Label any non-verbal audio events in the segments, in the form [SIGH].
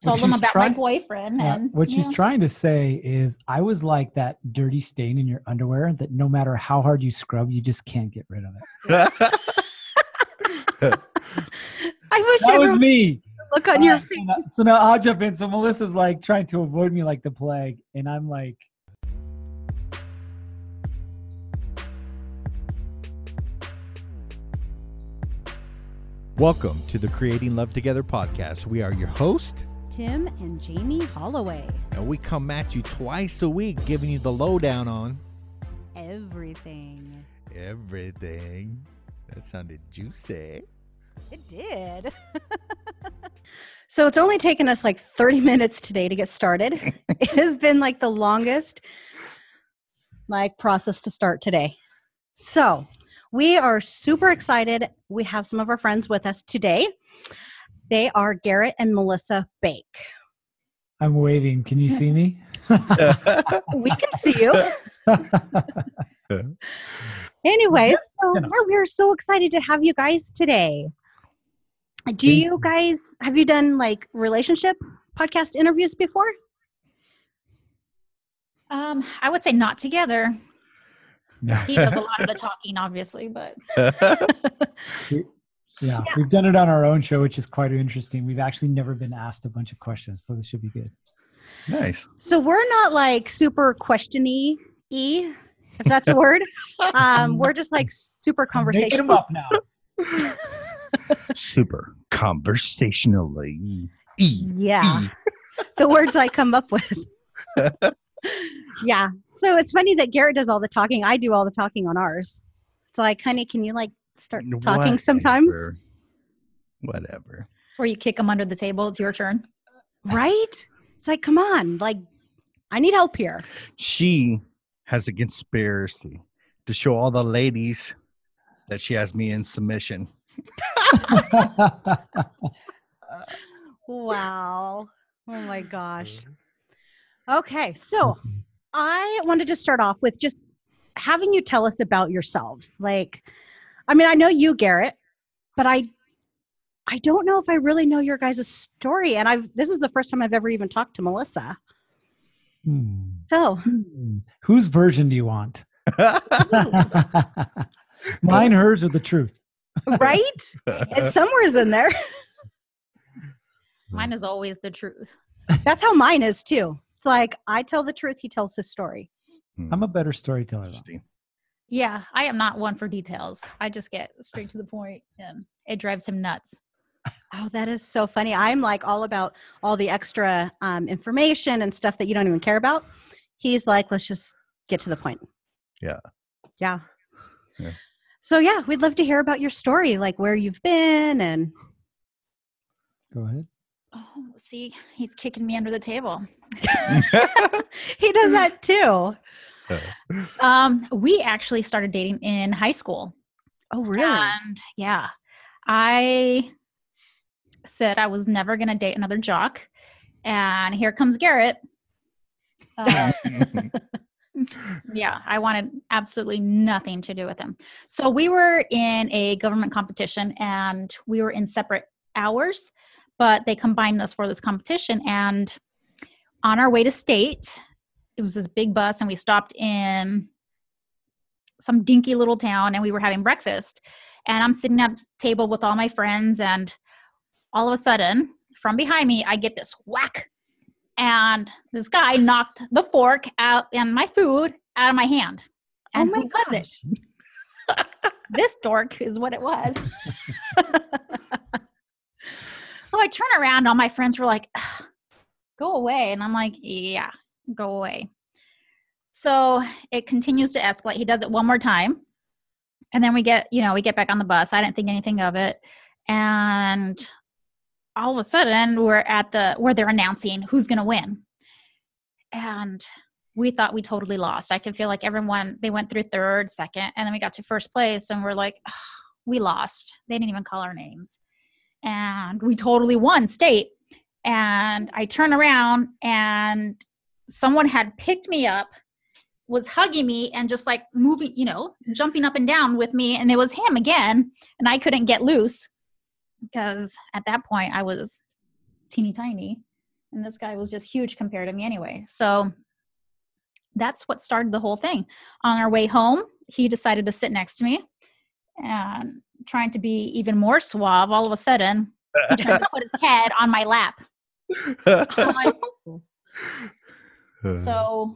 told him she's about try- my boyfriend, Yeah, and what she's know, trying to say is, I was like that dirty stain in your underwear that no matter how hard you scrub, you just can't get rid of it. [LAUGHS] [LAUGHS] I wish That was me. look on your Uh, face. so, now, so now I'll jump in. So Melissa's like trying to avoid me like the plague, and I'm like, Welcome to the Creating Love Together podcast. We are your host, Tim and Jamie Holloway. and we come at you twice a week, giving you the lowdown on Everything. everything. That sounded juicy. It did. [LAUGHS] so it's only taken us like 30 minutes today to get started. [LAUGHS] it has been like the longest like process to start today. So we are super excited. We have some of our friends with us today. They are Garrett and Melissa Bake. I'm waving. Can you see me? [LAUGHS] [LAUGHS] We can see you. Anyways, so yeah, we're so excited to have you guys today. Do you guys have you done like relationship podcast interviews before? um, I would say not together. [LAUGHS] He does a lot of the talking, obviously, but Yeah, we've done it on our own show, which is quite interesting. We've actually never been asked a bunch of questions, so this should be good. nice. So we're not like super questiony e, if that's a word. [LAUGHS] Um, we're just like super I'm making them up now. [LAUGHS] Super conversationally. E. Yeah. E. the words I come up with. [LAUGHS] yeah. So it's funny that Garrett does all the talking. I do all the talking on ours. So like, honey, can you like start talking sometimes? Whatever. Whatever. where you kick them under the table. It's your turn. Right? It's like, come on, like I need help here. She has a conspiracy to show all the ladies that she has me in submission. [LAUGHS] Wow. Oh my gosh. Okay. So I wanted to start off with just having you tell us about yourselves. Like, I mean, I know you, Garrett, but I I don't know if I really know your guys' story. And I've this is the first time I've ever even talked to Melissa. Hmm. So Hmm. Whose version do you want? [LAUGHS] Mine, hers, or the truth? right? it's [LAUGHS] somewhere's in there. Mine is always the truth. That's how mine is too. It's like I tell the truth, he tells his story. I'm a better storyteller. Though. Interesting. Yeah, I am not one for details. I just get straight to the point, and it drives him nuts. Oh, that is so funny. I'm like all about all the extra um, information and stuff that you don't even care about. He's like, let's just get to the point. Yeah. Yeah. Yeah. So, yeah, we'd love to hear about your story, like where you've been and Go ahead. Oh, see, he's kicking me under the table. [LAUGHS] [LAUGHS] he does that too. [LAUGHS] Um, we actually started dating in high school. Oh, really? And yeah, I said I was never going to date another jock. And here comes Garrett. Uh, [LAUGHS] yeah, I wanted absolutely nothing to do with him. So we were in a government competition and we were in separate hours, but they combined us for this competition. And on our way to state, it was this big bus, and we stopped in some dinky little town and we were having breakfast. And I'm sitting at a table with all my friends, and all of a sudden, from behind me, I get this whack. And this guy knocked the fork out and my food out of my hand. Oh And my who was it? this dork is what it was. [LAUGHS] so I turn around, all my friends were like, go away. And I'm like, yeah, go away. So it continues to escalate. He does it one more time. And then we get, you know, we get back on the bus. I didn't think anything of it. And all of a sudden we're at the where they're announcing who's gonna win. And we thought we totally lost. I could feel like everyone they went through third, second, and then we got to first place and we're like, "Ugh, we lost. They didn't even call our names. And we totally won state. And I turn around and someone had picked me up, was hugging me and just like moving, you know, jumping up and down with me. And it was him again. And I couldn't get loose because at that point I was teeny tiny. And this guy was just huge compared to me anyway. So that's what started the whole thing. On our way home, he decided to sit next to me and trying to be even more suave all of a sudden he [LAUGHS] to put his head on my lap [LAUGHS] like, so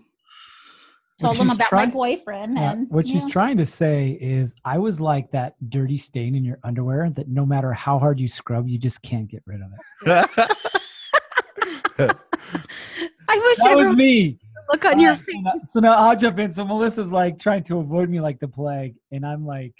What told him about try- my boyfriend Yeah, and what she's yeah. trying to say is, I was like that dirty stain in your underwear that no matter how hard you scrub, you just can't get rid of it. [LAUGHS] I wish That was me. look on your Uh, face. so now I'll jump in. So Melissa's like trying to avoid me like the plague, and I'm like,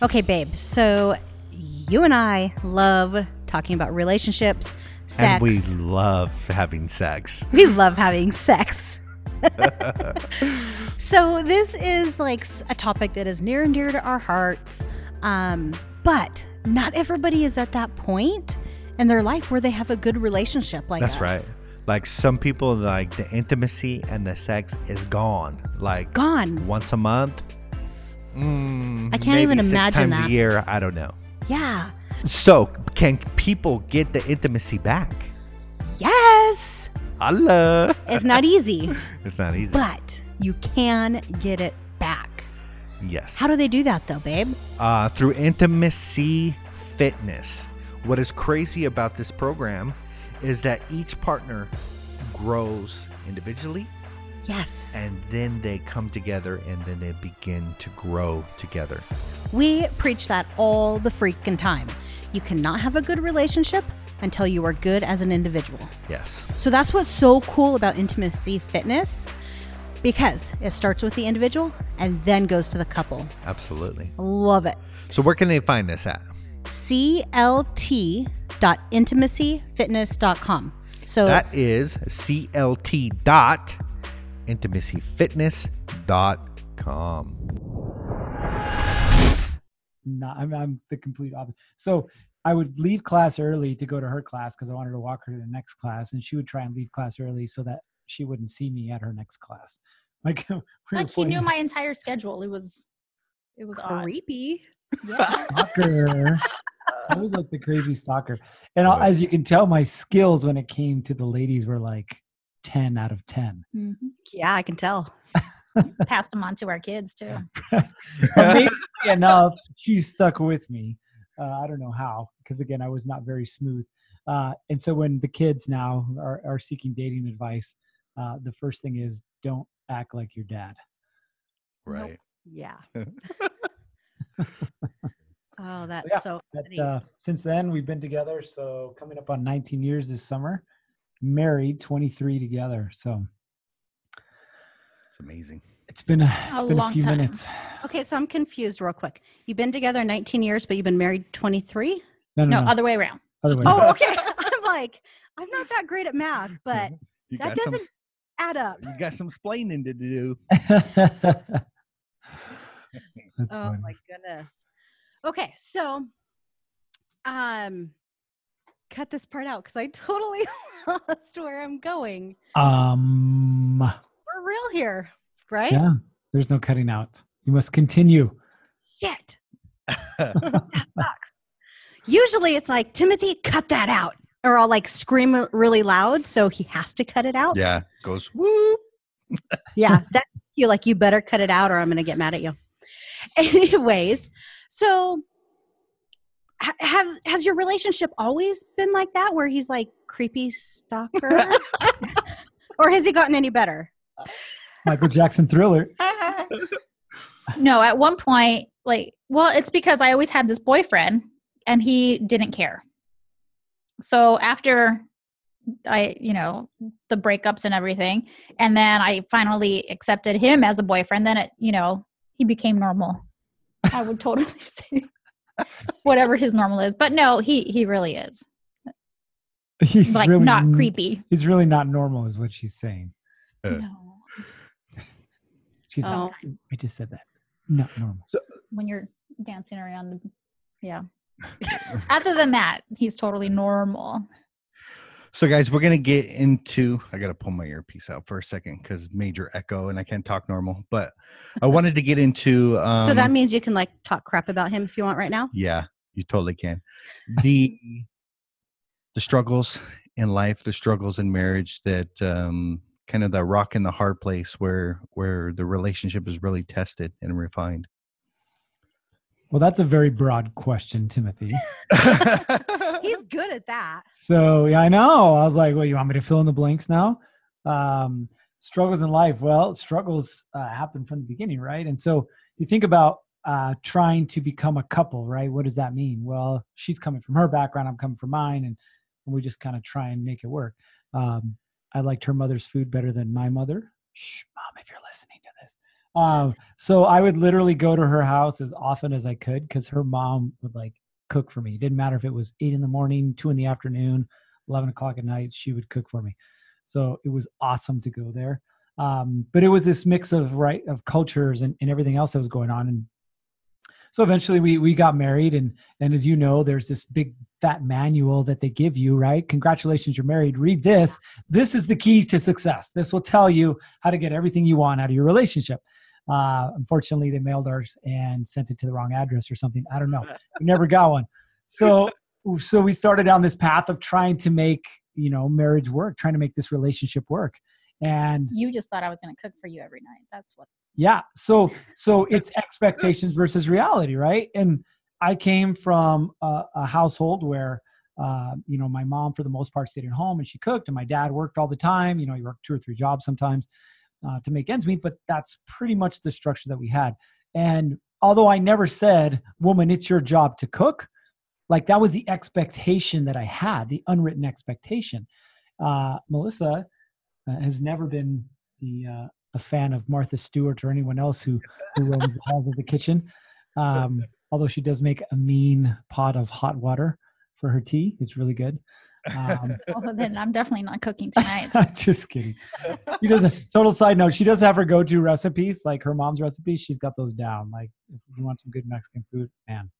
Okay, babe. So you and I love talking about relationships, sex. and [LAUGHS] we love having sex. we love having sex. so this is like a topic that is near and dear to our hearts. Um, but not everybody is at that point in their life where they have a good relationship like That's us. right. Like some people, like the intimacy and the sex is gone. Like Gone. once a month. Mm, I can't even imagine times that. a year. I don't know. Yeah. So, can people get the intimacy back? Yes. Allah. It's not easy, [LAUGHS] It's not easy. but you can get it back. yes. How do they do that though, babe? uh, through intimacy fitness. What is crazy about this program is that each partner grows individually Yes. and then they come together and then they begin to grow together. We preach that all the freaking time. You cannot have a good relationship until you are good as an individual. Yes. So that's what's so cool about intimacy fitness because it starts with the individual and then goes to the couple. Absolutely. Love it. So, where can they find this at? clt.intimacyfitness.com. So That is CLT dot intimacyfitness.com. no, I'm, I'm the complete opposite. So I would leave class early to go to her class because I wanted to walk her to the next class, and she would try and leave class early so that she wouldn't see me at her next class. [LAUGHS] Like, we like he knew my entire schedule. It was it was odd. creepy. Yeah. [LAUGHS] soccer. [LAUGHS] I was like the crazy stalker. And I- as you can tell, my skills when it came to the ladies were like 10 out of 10. Mhm. Yeah, I can tell. Passed them on to our kids too. [LAUGHS] Amazingly enough, she stuck with me. Uh, I don't know how, because again, I was not very smooth. Uh, and so when the kids now are, are seeking dating advice, uh, the first thing is don't act like your dad. Right. Yeah. [LAUGHS] [LAUGHS] oh, that's Yeah, so But, uh, since then, we've been together. So coming up on 19 years this summer, married 23 together. So It's amazing. it's been a, it's A been a few time. minutes. okay, so I'm confused real quick. You've been together 19 years, but you've been married 23? No, no, No, no. other way around. other way. Oh, okay. [LAUGHS] I'm like, I'm not that great at math, [LAUGHS] but You That doesn't- add up. you got some splaining to do. [LAUGHS] That's Oh funny. my goodness. Okay, so um cut this part out because I totally lost where I'm going. Um, We're real here, right? yeah, there's no cutting out. You must continue. Shit. that sucks. Usually it's like, Timothy, cut that out. Or I'll like scream really loud, so he has to cut it out. yeah. Goes whoop. [LAUGHS] yeah that you like you better cut it out or i'm gonna get mad at you [LAUGHS] anyways so have has your relationship always been like that where he's like creepy stalker [LAUGHS] or has he gotten any better Michael Jackson thriller. [LAUGHS] no, at one point, like, well, it's because I always had this boyfriend and he didn't care. So after I, you know, the breakups and everything, and then I finally accepted him as a boyfriend, then it, you know, he became normal. I would totally [LAUGHS] say whatever his normal is. But no, he he really is. He's Like really not n- creepy. He's really not normal, is what she's saying. Uh. No. She's Oh. like, I just said that. Not normal. When you're dancing around yeah. [LAUGHS] Other than that, he's totally normal. So, guys, we're gonna get into. I gotta pull my earpiece out for a second because major echo and I can't talk normal. But I [LAUGHS] wanted to get into. Um, so that means you can like talk crap about him if you want right now Yeah, you totally can. The the struggles in life, the struggles in marriage, that um, kind of the rock in the hard place where where the relationship is really tested and refined? Well, that's a very broad question, Timothy. [LAUGHS] He's good at that. So yeah, I know. I was like, well, you want me to fill in the blanks now? Um, struggles in life. Well, struggles uh, happen from the beginning, right? And so you think about uh, trying to become a couple, right? What does that mean? Well, she's coming from her background, I'm coming from mine, and, and we just kind of try and make it work. Um, I liked her mother's food better than my mother. Shh, mom, if you're listening to this. Um, so I would literally go to her house as often as I could because her mom would like cook for me. It didn't matter if it was eight in the morning, two in the afternoon, 11 o'clock at night, she would cook for me. So it was awesome to go there. Um, but it was this mix of right of cultures and, and everything else that was going on. And so eventually we we got married and and as you know there's this big fat manual that they give you right? Congratulations you're married. Read this. This is the key to success. This will tell you how to get everything you want out of your relationship. Uh, unfortunately they mailed ours and sent it to the wrong address or something. I don't know. We never got one. So so we started down this path of trying to make you know marriage work trying to make this relationship work. And You just thought I was going to cook for you every night. That's what. Yeah. So so it's expectations versus reality right? And i came from a, a household where uh, you know my mom for the most part stayed at home and she cooked and my dad worked all the time. You know he worked two or three jobs sometimes uh, to make ends meet but that's pretty much the structure that we had. And although i never said woman it's your job to cook like that was the expectation that i had the unwritten expectation. Uh, melissa uh, has never been the uh, a fan of Martha Stewart or anyone else who who roams the halls of the kitchen. Um, although she does make a mean pot of hot water for her tea, it's really good. Um, [LAUGHS] Oh, then I'm definitely not cooking tonight. [LAUGHS] just kidding. She does. Total side note: she does have her go-to recipes, like her mom's recipes. She's got those down. Like if you want some good Mexican food, man,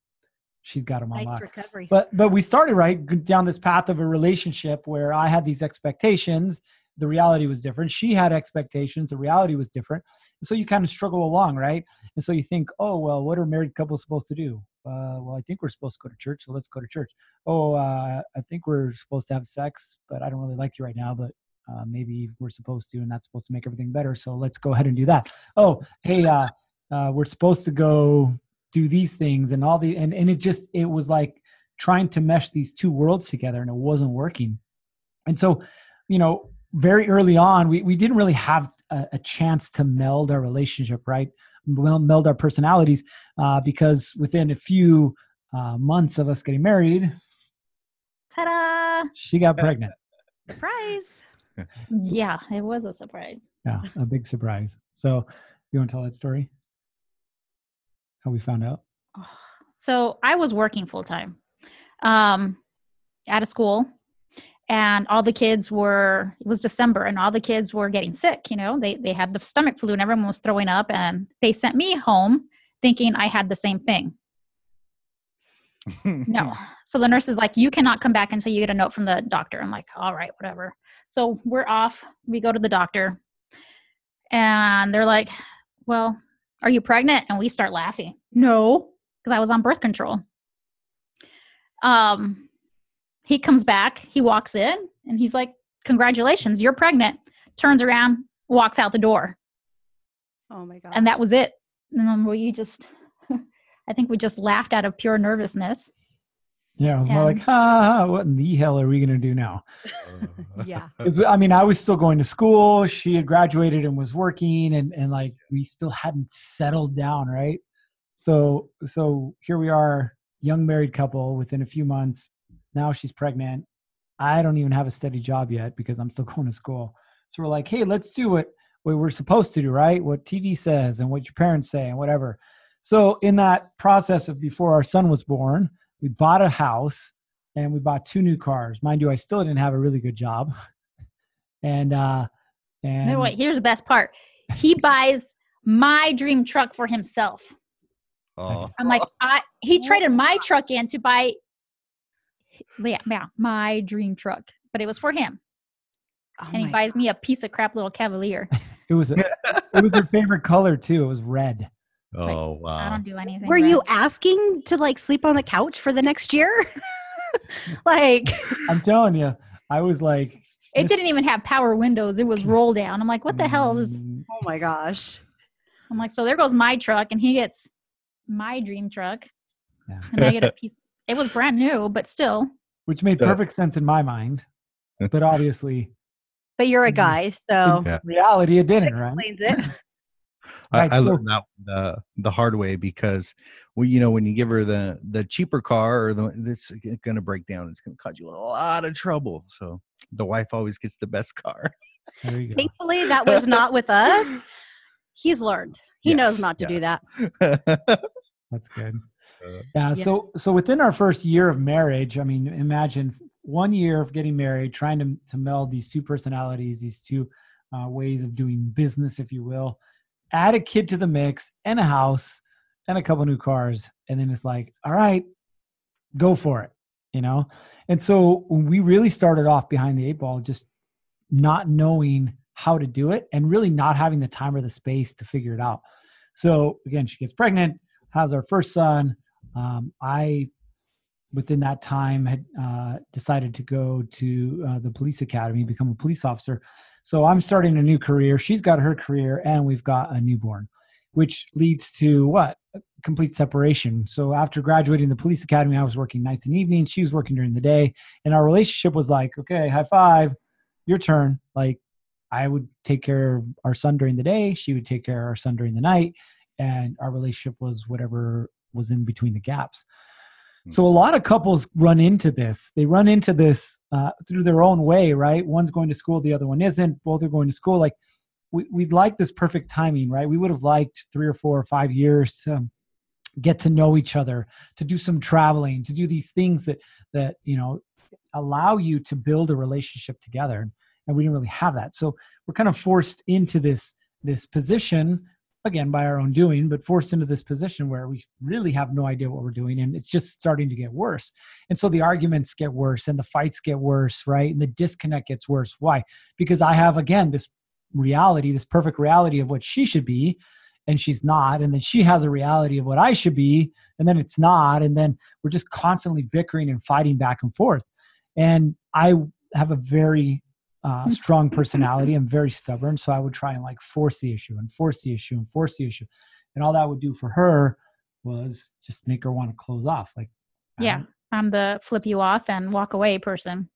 she's got them on Nice lock recovery. but but we started right down this path of a relationship where i had these expectations the reality was different. She had expectations the reality was different. So you kind of struggle along right? And so you think oh well what are married couples supposed to do? Uh, well i think we're supposed to go to church so let's go to church. Oh uh, i think we're supposed to have sex but i don't really like you right now but uh, maybe we're supposed to and that's supposed to make everything better so let's go ahead and do that. Oh hey uh, uh, we're supposed to go do these things and all the and, and it just it was like trying to mesh these two worlds together and it wasn't working. And so you know very early on we, we didn't really have a, a chance to meld our relationship right? Mel- meld our personalities uh, because within a few uh, months of us getting married Ta-da! she got [LAUGHS] pregnant. Surprise. [LAUGHS] Yeah, it was a surprise. yeah a big surprise. So you want to tell that story? How we found out? So I was working full time, um, out of school, and all the kids were. It was December, and all the kids were getting sick. You know, they they had the stomach flu, and everyone was throwing up. And they sent me home thinking I had the same thing. No. [LAUGHS] So the nurse is like, you cannot come back until you get a note from the doctor. I'm like, all right, whatever. So we're off. We go to the doctor. And they're like, well, are you pregnant? And we start laughing. No, because I was on birth control. Um, he comes back, he walks in, and he's like, congratulations, you're pregnant. Turns around, walks out the door. Oh my god. And that was it. And then we just, [LAUGHS] I think we just laughed out of pure nervousness. yeah I was more like ha, ha, ha, what in the hell are we going to do now [LAUGHS] yeah. [LAUGHS] I mean, I was still going to school. She had graduated and was working, and and like we still hadn't settled down, right? So so here we are, young married couple. Within a few months, now she's pregnant. I don't even have a steady job yet because I'm still [LAUGHS] going to school. So we're like, hey, let's do what what we're supposed to do, right? What TV says and what your parents say and whatever. So in that process of before our son was born, we bought a house and we bought two new cars. Mind you, I still didn't have a really good job. [LAUGHS] And uh and No, wait, here's the best part. He [LAUGHS] buys my dream truck for himself. oh, I'm like, I he traded my truck in to buy yeah, yeah, my dream truck. But it was for him. Oh And he my buys me a piece of crap little cavalier. [LAUGHS] it was a, it was her favorite color too. It was red. oh I wow. I don't do anything. Were red. you asking to like sleep on the couch for the next year? [LAUGHS] like, I'm telling you, I was like, It didn't even have power windows. It was roll down. I'm like, what the hell is? mm, oh my gosh. I'm like, so there goes my truck, and he gets my dream truck, Yeah. and I get a piece. [LAUGHS] It was brand new, but still, Which made perfect sense in my mind, but obviously, But you're a guy, so in Yeah. reality, it didn't, right? explains it. [LAUGHS] I, Right, I so- learned that the the hard way because well, you know, when you give her the the cheaper car or the it's going to break down, it's going to cause you a lot of trouble. So the wife always gets the best car. There you go. Thankfully, that was not with us. He's learned. He knows not to do that. [LAUGHS] That's good. Yeah, Yeah. So so within our first year of marriage, I mean, imagine one year of getting married, trying to to meld these two personalities, these two uh, ways of doing business, if you will. Add a kid to the mix and a house and a couple new cars, and then it's like, all right, go for it, you know. And so we really started off behind the eight ball, just not knowing how to do it and really not having the time or the space to figure it out. So again, she gets pregnant, has our first son. Um, I, within that time, had uh, decided to go to uh, the police academy, become a police officer. So I'm starting a new career. She's got her career, and we've got a newborn, which leads to what? Complete separation. So after graduating the police academy, I was working nights and evenings. She was working during the day, and our relationship was like, okay, high five, your turn. Like I would take care of our son during the day. She would take care of our son during the night. And our relationship was whatever was in between the gaps. So a lot of couples run into this. They run into this uh, through their own way, right? One's going to school, the other one isn't. Both are going to school. Like we, we'd like this perfect timing, right? We would have liked three or four or five years to get to know each other, to do some traveling, to do these things that that you know allow you to build a relationship together. And we didn't really have that. So we're kind of forced into this this position again by our own doing, but forced into this position where we really have no idea what we're doing, and it's just starting to get worse. And so the arguments get worse, and the fights get worse, right? And the disconnect gets worse. Why? Because I have again this reality, this perfect reality of what she should be, and she's not, and then she has a reality of what I should be, and then it's not, and then we're just constantly bickering and fighting back and forth. And I have a very uh, strong personality. I'm very stubborn, so I would try and like force the issue and force the issue and force the issue, and all that would do for her was just make her want to close off. Like, yeah, I'm the flip you off and walk away person.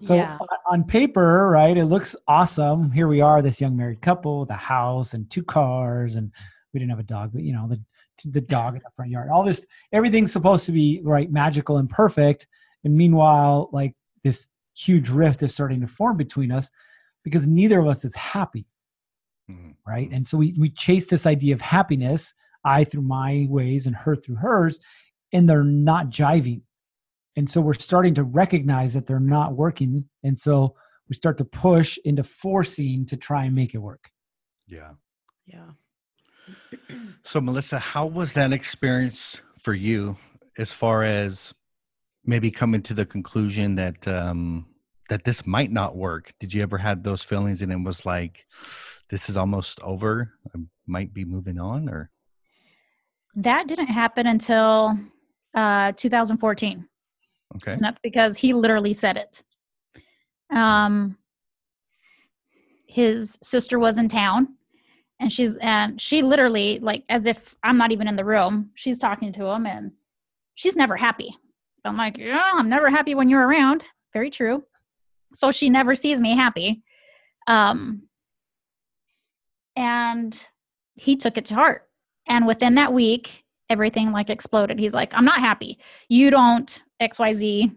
So Yeah. on- on paper, right, it looks awesome. Here we are, this young married couple with a house and two cars, and we didn't have a dog, but you know the the dog in the front yard. All this, everything's supposed to be right, magical and perfect. And meanwhile, like this huge rift is starting to form between us because neither of us is happy, Mhm. right? And so we we chase this idea of happiness, I through my ways and her through hers, and they're not jiving. And so we're starting to recognize that they're not working. And so we start to push into forcing to try and make it work. Yeah. Yeah. So, Melissa, how was that experience for you as far as maybe coming to the conclusion that um, that this might not work? Did you ever had those feelings and it was like, this is almost over? I might be moving on, or That didn't happen until uh, 2014. okay, and that's because he literally said it. Um, his sister was in town, and she's and she literally like as if I'm not even in the room. She's talking to him, and she's never happy. I'm like, yeah, I'm never happy when you're around. Very true. So she never sees me happy. Um, and he took it to heart. And within that week, everything like exploded. He's like, I'm not happy. You don't XYZ.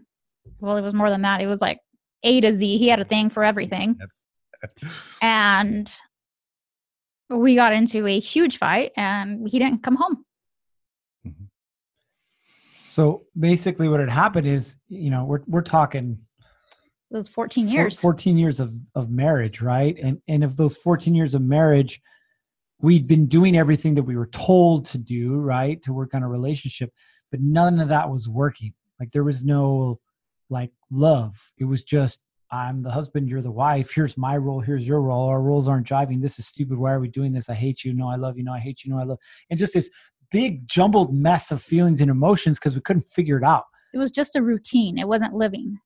Well, it was more than that. It was like A to Z. He had a thing for everything. And we got into a huge fight and he didn't come home. So basically, what had happened is, you know, we're we're talking It was 14 years. 14 years of, of marriage, right? And and of those 14 years of marriage, we'd been doing everything that we were told to do, right? To work on a relationship, but none of that was working. Like there was no like love. It was just I'm the husband, you're the wife. Here's my role, here's your role. Our roles aren't jiving. This is stupid. Why are we doing this? I hate you. No, I love you. No, I hate you. No, I love. And just this big jumbled mess of feelings and emotions because we couldn't figure it out. It it was just a routine. It wasn't living.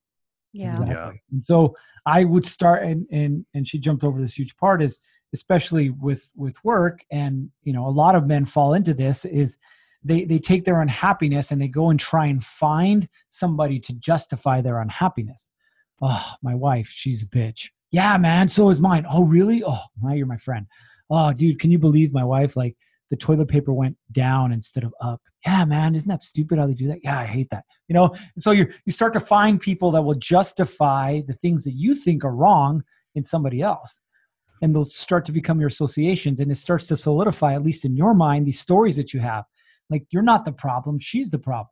Yeah. Exactly. Yeah. And so I would start and and and she jumped over this huge part is especially with with work and you know a lot of men fall into this is they they take their unhappiness and they go and try and find somebody to justify their unhappiness. Oh, my wife, she's a bitch. Yeah, man, so is mine. Oh, really? Oh, now you're my friend. Oh, dude, can you believe my wife like the toilet paper went down instead of up? Yeah, man, isn't that stupid how they do that? Yeah, I hate that. You know, and so you you start to find people that will justify the things that you think are wrong in somebody else. And they'll start to become your associations. And it starts to solidify at least in your mind these stories that you have. Like you're not the problem she's the problem.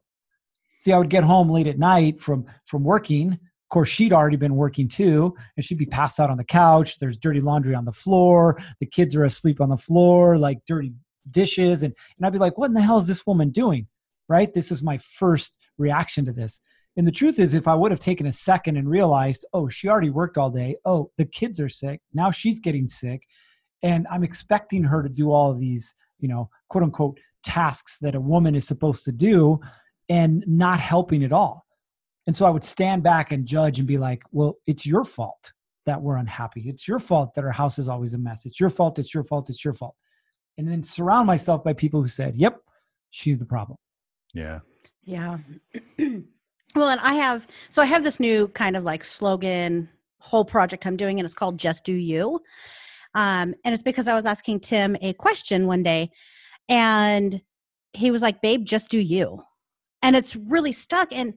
See i would get home late at night from from working. Of course she'd already been working too and she'd be passed out on the couch. There's dirty laundry on the floor. The kids are asleep on the floor like dirty dishes and, and i'd be like what in the hell is this woman doing right this is my first reaction to this and the truth is, if I would have taken a second and realized, oh, she already worked all day. Oh, the kids are sick. Now she's getting sick. And I'm expecting her to do all of these, you know, quote unquote tasks that a woman is supposed to do and not helping at all. And so I would stand back and judge and be like, well, it's your fault that we're unhappy. It's your fault that our house is always a mess. It's your fault. It's your fault. It's your fault. And then surround myself by people who said, yep, she's the problem. Yeah. Yeah. [CLEARS THROAT] well, and I have so I have this new kind of like slogan whole project I'm doing and it's called Just Do You. Um, and it's because I was asking Tim a question one day and he was like, Babe, just do you. And it's really stuck. And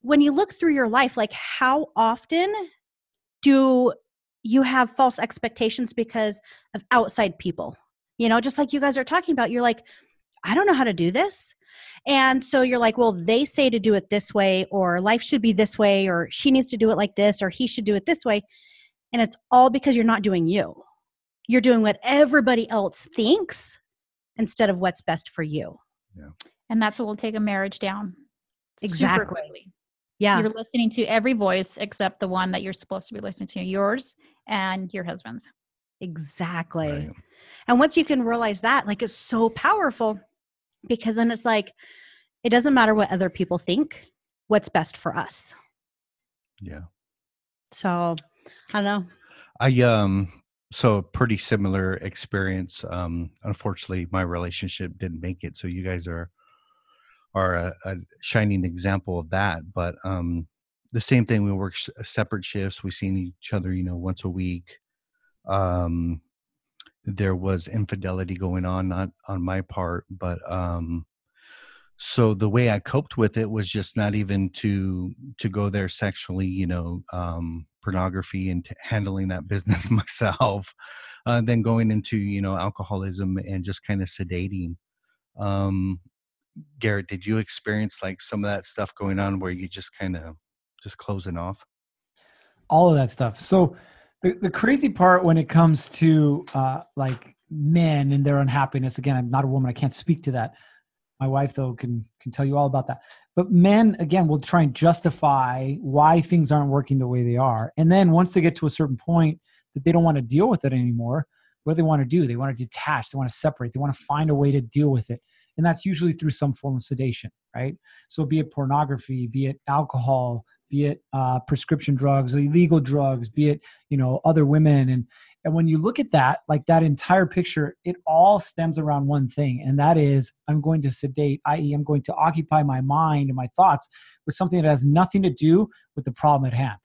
when you look through your life, like how often do you have false expectations because of outside people? You know, just like you guys are talking about, you're like, I don't know how to do this. And so you're like, well, they say to do it this way, or life should be this way, or she needs to do it like this, or he should do it this way. And it's all because you're not doing you. You're doing what everybody else thinks instead of what's best for you. Yeah. And that's what will take a marriage down. super Exactly. quickly. Yeah. You're listening to every voice except the one that you're supposed to be listening to, yours and your husband's. Exactly. Right. And once you can realize that, like it's so powerful because then it's like, it doesn't matter what other people think, what's best for us. Yeah. So I don't know. I um so a pretty similar experience. Um unfortunately my relationship didn't make it. So you guys are are a, a shining example of that. But um the same thing, we work separate shifts. We seen each other, you know, once a week. Um there was infidelity going on, not on my part, but um so the way i coped with it was just not even to to go there sexually you know um pornography and t- handling that business [LAUGHS] myself uh, then going into you know alcoholism and just kind of sedating um garrett did you experience like some of that stuff going on where you just kind of just closing off all of that stuff. So the, the crazy part when it comes to uh, like men and their unhappiness, again, I'm not a woman. I can't speak to that. My wife though can, can tell you all about that. But men, again, will try and justify why things aren't working the way they are. And then once they get to a certain point that they don't want to deal with it anymore, what do they want to do? They want to detach. They want to separate. They want to find a way to deal with it. And that's usually through some form of sedation, right? So be it pornography, be it alcohol, be it uh, prescription drugs, illegal drugs, be it you know other women, and and when you look at that, like that entire picture, it all stems around one thing, and that is I'm going to sedate, i.e., I'm going to occupy my mind and my thoughts with something that has nothing to do with the problem at hand.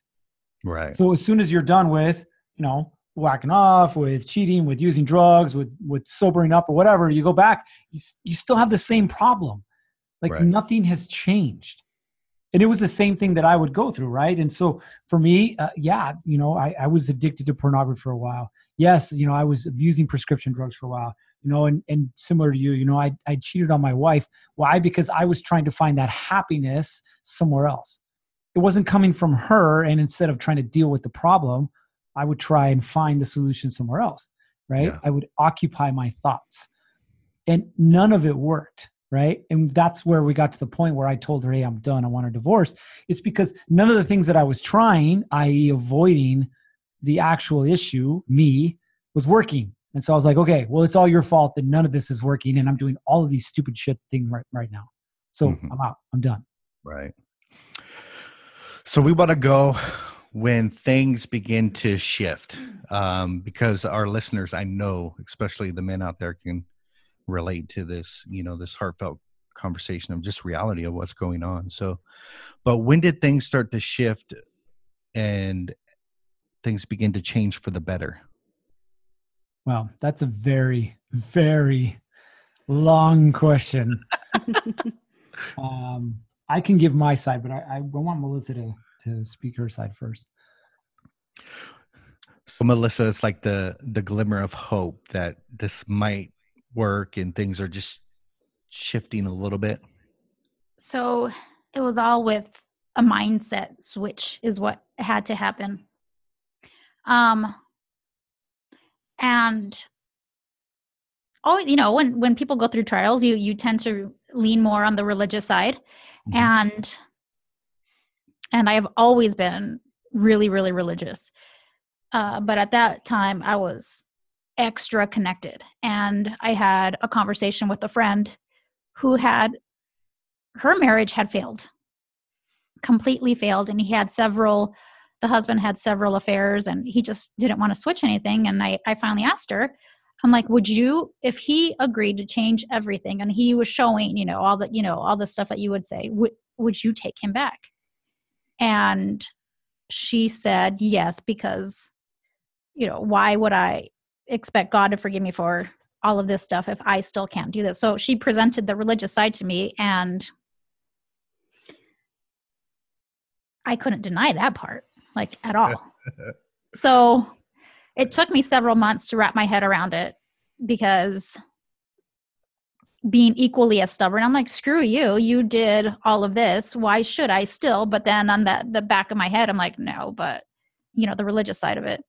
right So as soon as you're done with, you know, whacking off, with cheating, with using drugs, with with sobering up or whatever, you go back, you, you still have the same problem. Like Right. nothing has changed. And it was the same thing that I would go through, right? And so for me, uh, yeah, you know, I, I was addicted to pornography for a while. Yes, you know, I was abusing prescription drugs for a while. You know, and and similar to you, you know, I I cheated on my wife. Why? Because I was trying to find that happiness somewhere else it wasn't coming from her and instead of trying to deal with the problem i would try and find the solution somewhere else right Yeah. i would occupy my thoughts and none of it worked right? And that's where we got to the point where i told her hey i'm done. I want a divorce. It's because none of the things that i was trying i.e avoiding the actual issue me was working. And so i was like okay well it's all your fault that none of this is working and i'm doing all of these stupid shit things right, right now. So Mhm. i'm out. I'm done. Right. So we want to go when things begin to shift, um, because our listeners, I know, especially the men out there, can relate to this. You know, this heartfelt conversation of just reality of what's going on. So, but when did things start to shift and things begin to change for the better? Well, that's a very, very long question. [LAUGHS] um, I can give my side, but I, I want Melissa to, to speak her side first. So Melissa, it's like the the glimmer of hope that this might work and things are just shifting a little bit. So it was all with a mindset switch is what had to happen. Um and oh you know when when people go through trials you you tend to lean more on the religious side mm-hmm. and and i have always been really really religious uh, but at that time i was extra connected. And i had a conversation with a friend who had her marriage had failed completely failed. And he had several the husband had several affairs and he just didn't want to switch anything. And i, I finally asked her i'm like would you if he agreed to change everything and he was showing you know all the you know all the stuff that you would say would would you take him back? And she said yes because you know why would i expect god to forgive me for all of this stuff if i still can't do this. So she presented the religious side to me and i couldn't deny that part like at all. [LAUGHS] so it took me several months to wrap my head around it because being equally as stubborn i'm like screw you you did all of this why should i still? But then on the the back of my head i'm like no but you know the religious side of it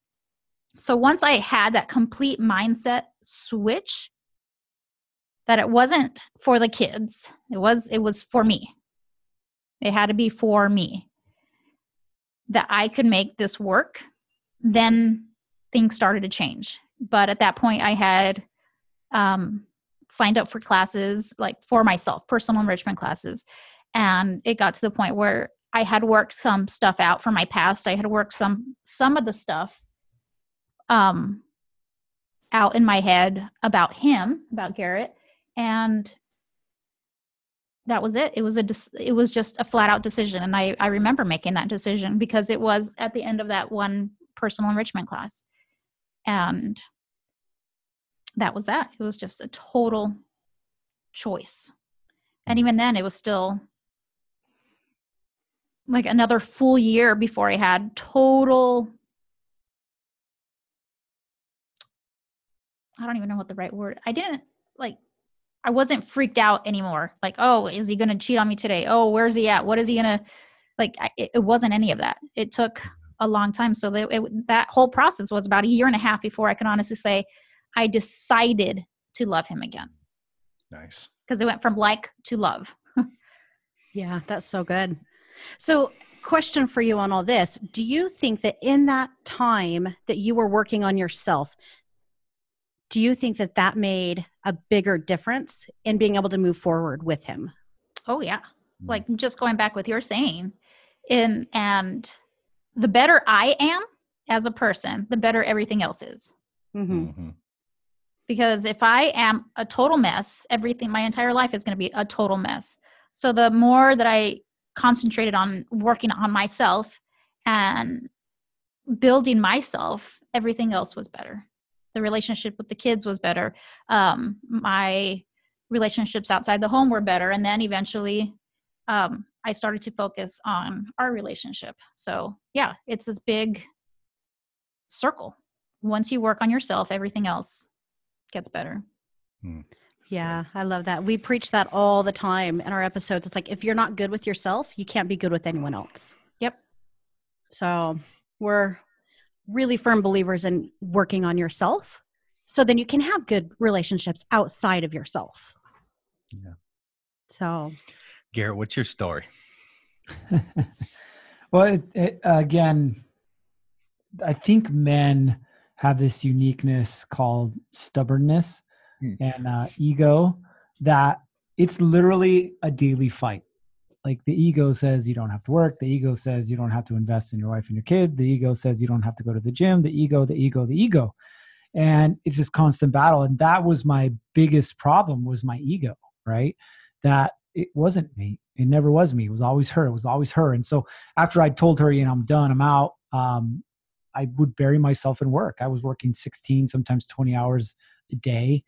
so once i had that complete mindset switch that it wasn't for the kids it was it was for me it had to be for me that I could make this work, then things started to change. But at that point, I had um, signed up for classes like for myself, personal enrichment classes. And it got to the point where I had worked some stuff out from my past. I had worked some some of the stuff um, out in my head about him, about Garrett, and that was it. It was a it was just a flat out decision and i i remember making that decision because it was at the end of that one personal enrichment class. And that was that. It was just a total choice. And even then it was still like another full year before i had total i don't even know what the right word i didn't like I wasn't freaked out anymore. Like, oh, is he going to cheat on me today? Oh, where's he at? What is he going to like? I, it, wasn't any of that. It took a long time. So that, it, that whole process was about a year and a half before I can honestly say I decided to love him again. Nice. Because it went from like to love. [LAUGHS] yeah, that's so good. So, question for you on all this Do you think that in that time that you were working on yourself, do you think that that made a bigger difference in being able to move forward with him oh yeah mm. like just going back with your saying in and the better i am as a person the better everything else is mm-hmm. Mm-hmm. because if i am a total mess everything my entire life is going to be a total mess so the more that i concentrated on working on myself and building myself everything else was better the relationship with the kids was better um, my relationships outside the home were better and then eventually um, i started to focus on our relationship so yeah it's this big circle once you work on yourself everything else gets better hmm. Yeah, I love that. We preach that all the time in our episodes. It's like if you're not good with yourself, you can't be good with anyone else. Yep. So we're really firm believers in working on yourself so then you can have good relationships outside of yourself. Yeah. So, Garrett, what's your story? [LAUGHS] well, it, it, again, I think men have this uniqueness called stubbornness hmm. and uh, ego that it's literally a daily fight. Like the ego says you don't have to work the ego says you don't have to invest in your wife and your kid the ego says you don't have to go to the gym the ego the ego the ego. And it's just constant battle and that was my biggest problem was my ego right? That it wasn't me it never was me it was always her it was always her. And so after i told her you know i'm done i'm out um, i would bury myself in work. I was working 16 sometimes 20 hours a day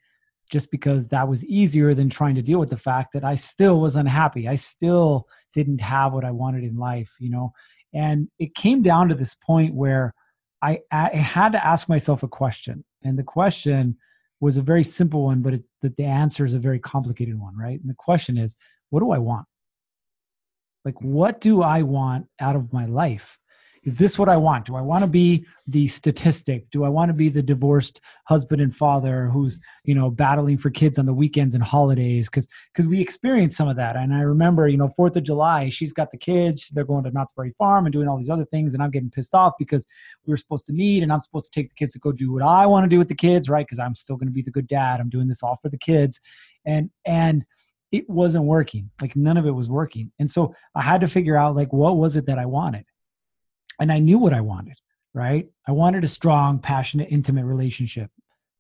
just because that was easier than trying to deal with the fact that I still was unhappy. I still didn't have what I wanted in life, you know. And it came down to this point where I, I had to ask myself a question. And the question was a very simple one, but it, the, the answer is a very complicated one, right? And the question is, what do I want? Like, what do I want out of my life? Is this what I want? Do I want to be the statistic? Do I want to be the divorced husband and father who's, you know, battling for kids on the weekends and holidays? Because because we experienced some of that. And I remember, you know, Fourth of July, she's got the kids, they're going to Knott's Berry Farm and doing all these other things, and I'm getting pissed off because we were supposed to meet and I'm supposed to take the kids to go do what I want to do with the kids, right? Because I'm still going to be the good dad. I'm doing this all for the kids. And and it wasn't working. Like none of it was working. And so I had to figure out like what was it that I wanted and I knew what I wanted, right? I wanted a strong, passionate, intimate relationship.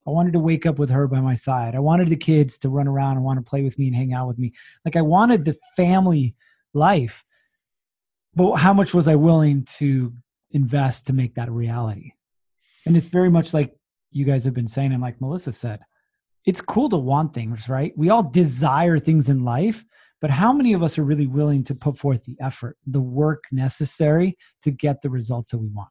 I wanted to wake up with her by my side. I wanted the kids to run around and want to play with me and hang out with me. Like I wanted the family life. But how much was I willing to invest to make that a reality? And it's very much like you guys have been saying, and like Melissa said, it's cool to want things, right? We all desire things in life, but how many of us are really willing to put forth the effort, the work necessary to get the results that we want?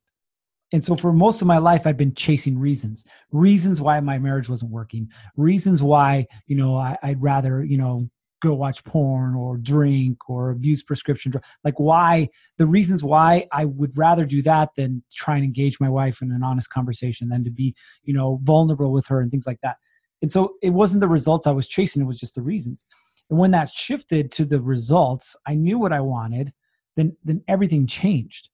And so for most of my life, I've been chasing reasons, reasons why my marriage wasn't working, reasons why, you know, I, would rather, you know, go watch porn or drink or abuse prescription drugs. Like why, the reasons why I would rather do that than try and engage my wife in an honest conversation than to be, you know, vulnerable with her and things like that. And so it wasn't the results I was chasing, it was just the reasons. And when that shifted to the results, I knew what I wanted, then then everything changed.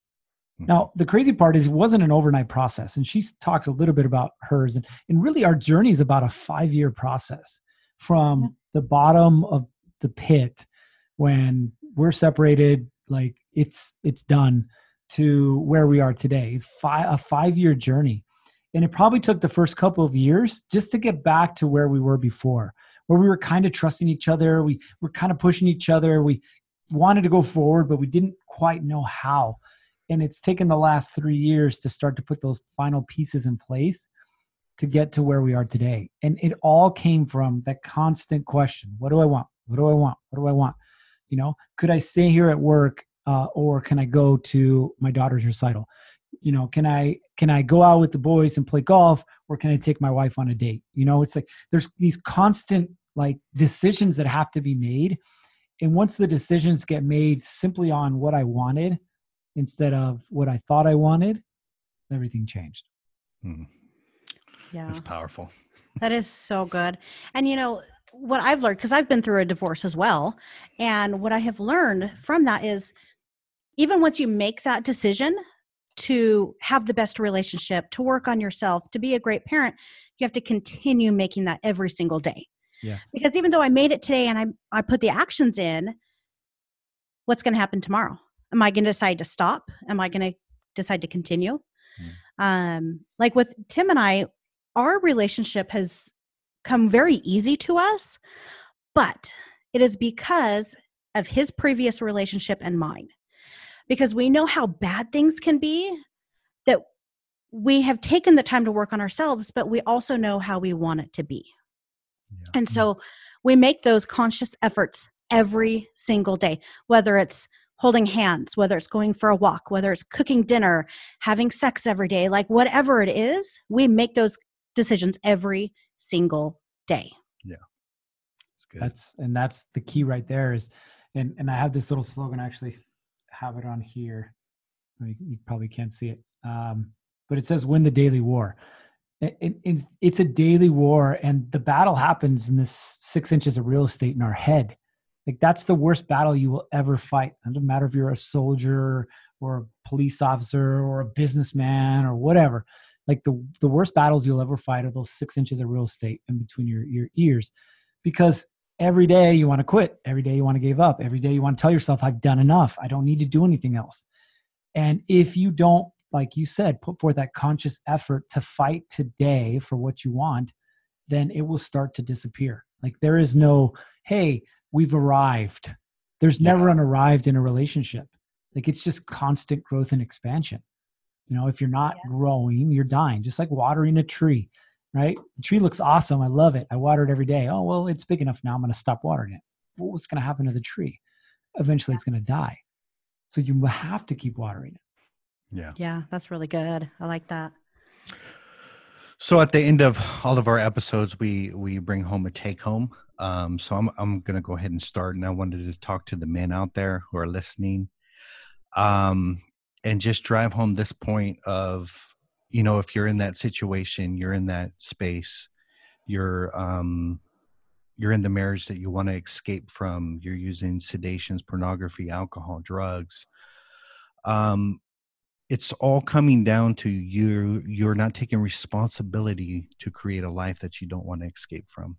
Hmm. Now, the crazy part is it wasn't an overnight process. And she talks a little bit about hers. And, and really, our journey is about a five year process from the bottom of the pit when we're separated, like it's it's done, to where we are today. It's five, a five year journey. And it probably took the first couple of years just to get back to where we were before where we were kind of trusting each other. We were kind of pushing each other. We wanted to go forward, but we didn't quite know how. And it's taken the last three years to start to put those final pieces in place to get to where we are today. And it all came from that constant question What do I want? What do I want? What do I want? You know, could I stay here at work uh, or can I go to my daughter's recital? You know can i can i go out with the boys and play golf or can i take my wife on a date? You know it's like there's these constant like decisions that have to be made. And once the decisions get made simply on what i wanted instead of what i thought i wanted everything changed. Hmm. yeah. That's powerful. That is so good. And you know what i've learned because i've been through a divorce as well and what i have learned from that is even once you make that decision to have the best relationship, to work on yourself, to be a great parent, you have to continue making that every single day. Yes. Because even though I made it today and I I put the actions in, what's going to happen tomorrow? Am I going to decide to stop? Am I going to decide to continue? Mm. Um like with Tim and I, our relationship has come very easy to us, but it is because of his previous relationship and mine because we know how bad things can be that we have taken the time to work on ourselves but we also know how we want it to be. Yeah. and so mm-hmm. we make those conscious efforts every single day whether it's holding hands whether it's going for a walk whether it's cooking dinner having sex every day like whatever it is we make those decisions every single day. Yeah. That's, that's and that's the key right there is and and i have this little slogan actually have it on here. You probably can't see it, um, but it says "Win the daily war." It, it, it's a daily war, and the battle happens in this six inches of real estate in our head. Like that's the worst battle you will ever fight. It doesn't matter if you're a soldier or a police officer or a businessman or whatever. Like the the worst battles you'll ever fight are those six inches of real estate in between your your ears, because every day you want to quit. Every day you want to give up. Every day you want to tell yourself, I've done enough. I don't need to do anything else. And if you don't, like you said, put forth that conscious effort to fight today for what you want, then it will start to disappear. Like there is no, hey, we've arrived. There's Yeah. never an arrived in a relationship. Like it's just constant growth and expansion. You know, if you're not Yeah. growing, you're dying, just like watering a tree, right? The tree looks awesome. I love it. I water it every day. Oh, well, it's big enough now. I'm going to stop watering it. Well, what's going to happen to the tree? Eventually, it's going to die. So you have to keep watering it. Yeah. Yeah, that's really good. I like that. So at the end of all of our episodes, we we bring home a take home. Um, so I'm I'm gonna go ahead and start, and I wanted to talk to the men out there who are listening, um, and just drive home this point of you know if you're in that situation, you're in that space, you're um, you're in the marriage that you want to escape from, you're using sedations, pornography, alcohol, drugs. Um, it's all coming down to you you're not taking responsibility to create a life that you don't want to escape from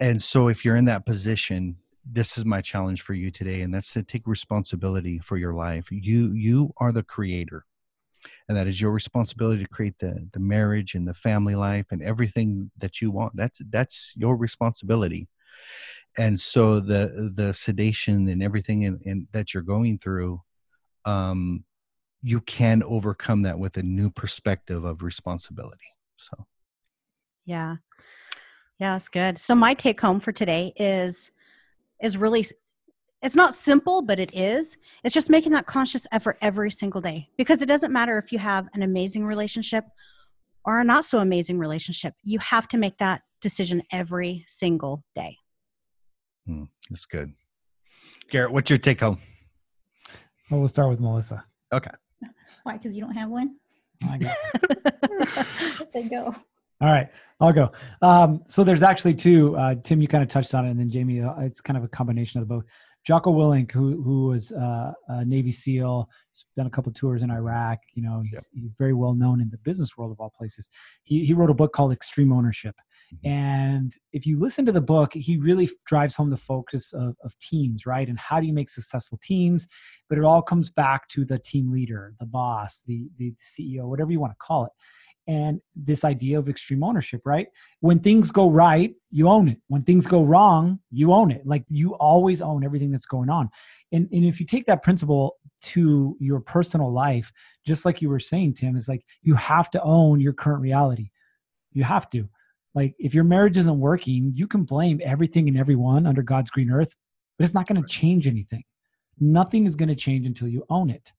and so if you're in that position this is my challenge for you today and that's to take responsibility for your life you you are the creator and that is your responsibility to create the the marriage and the family life and everything that you want that's that's your responsibility and so the the sedation and everything in, in that you're going through um you can overcome that with a new perspective of responsibility. So, Yeah. Yeah, that's good. So my take home for today is is really it's not simple, but it is. It's just making that conscious effort every single day. Because it doesn't matter if you have an amazing relationship or a not so amazing relationship. You have to make that decision every single day. hmm, that's good. Garrett, what's your take home? Well, we'll start with Melissa. Okay. [LAUGHS] Why? Because you don't have one? I got [LAUGHS] Let they go. All right, I'll go. Um, so there's actually two. Uh, Tim, you kind of touched on it, and then Jamie, uh, it's kind of a combination of the both. Jocko Willink, who who was uh, a Navy SEAL, s- done a couple tours in Iraq. You know, he's he's very well known in the business world of all places. He he wrote a book called Extreme Ownership, and if you listen to the book, he really drives home the focus of, of teams, right? And how do you make successful teams? But it all comes back to the team leader, the boss, the the CEO, whatever you want to call it and this idea of extreme ownership, right? When things go right, you own it. When things go wrong, you own it. Like you always own everything that's going on. And, and if you take that principle to your personal life, just like you were saying, Tim, is like you have to own your current reality. You have to. Like if your marriage isn't working, you can blame everything and everyone under God's green earth, but it's not going to change anything. Nothing is going to change until you own it.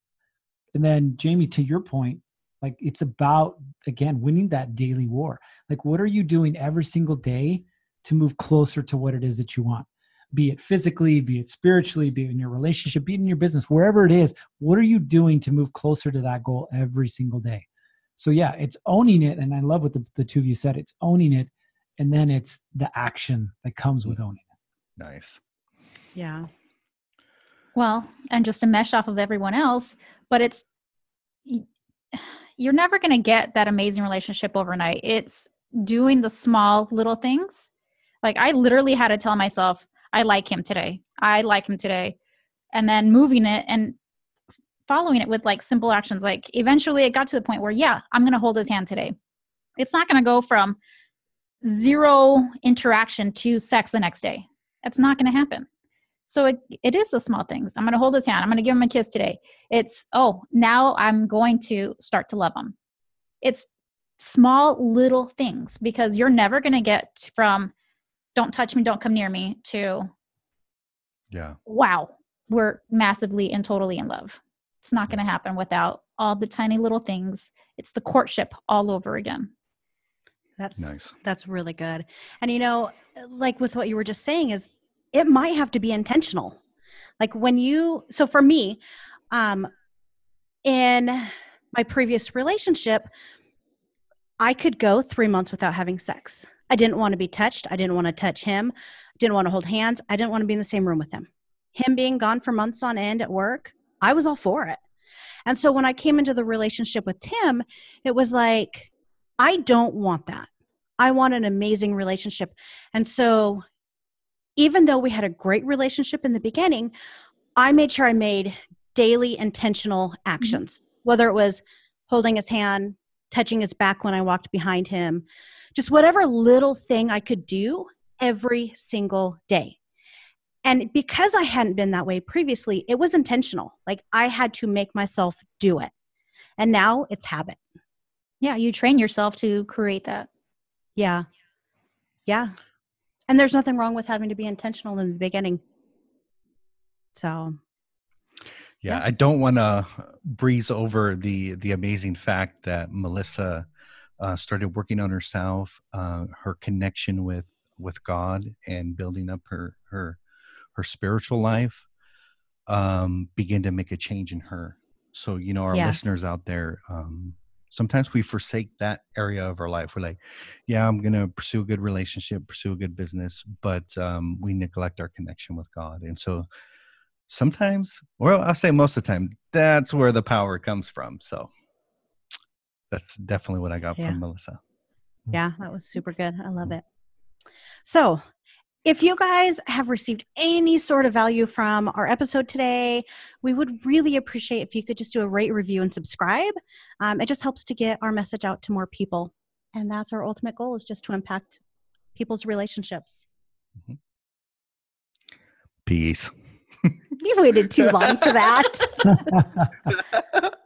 And then, Jamie, to your point, like it's about again winning that daily war like what are you doing every single day to move closer to what it is that you want be it physically be it spiritually be it in your relationship be it in your business wherever it is what are you doing to move closer to that goal every single day so yeah it's owning it and i love what the, the two of you said it's owning it and then it's the action that comes with owning it Nice. Yeah. Well, and just to mesh off of everyone else, but it's y- you're never going to get that amazing relationship overnight. It's doing the small little things. Like I literally had to tell myself, I like him today. I like him today. And then moving it and following it with like simple actions. Like eventually it got to the point where, yeah, I'm going to hold his hand today. It's not going to go from zero interaction to sex the next day. That's not going to happen. So it, it is the small things. I'm going to hold his hand. I'm going to give him a kiss today. It's, oh, now I'm going to start to love him. It's small little things because you're never going to get from don't touch me, don't come near me to Yeah. wow, we're massively and totally in love. It's not going to happen without all the tiny little things. It's the courtship all over again. That's Nice. That's really good. And you know, like with what you were just saying is it might have to be intentional. Like when you so for me, um in my previous relationship, I could go 3 months without having sex. I didn't want to be touched. I didn't want to touch him. I didn't want to hold hands. I didn't want to be in the same room with him. Him being gone for months on end at work, I was all for it. And so when I came into the relationship with Tim, it was like I don't want that. I want an amazing relationship. And so even though we had a great relationship in the beginning, I made sure I made daily intentional mm-hmm. actions, whether it was holding his hand, touching his back when I walked behind him, just whatever little thing I could do every single day. And because I hadn't been that way previously, it was intentional. Like I had to make myself do it. And now it's habit. Yeah, you train yourself to create that. Yeah. Yeah. And there's nothing wrong with having to be intentional in the beginning. So, Yeah, Yeah. I don't want to breeze over the the amazing fact that Melissa uh, started working on herself, uh, her connection with with God, and building up her her her spiritual life. Um, begin to make a change in her. So you know, our Yeah. listeners out there, um, sometimes we forsake that area of our life. We're like, yeah, I'm gonna pursue a good relationship, pursue a good business, but um, we neglect our connection with God, and so sometimes well i'll say most of the time that's where the power comes from so that's definitely what i got Yeah. from melissa yeah, that was super good. I love it. So, if you guys have received any sort of value from our episode today, we would really appreciate if you could just do a rate, review, and subscribe. Um, it just helps to get our message out to more people. And that's our ultimate goal is just to impact people's relationships. peace [LAUGHS] You waited too long for that. [LAUGHS]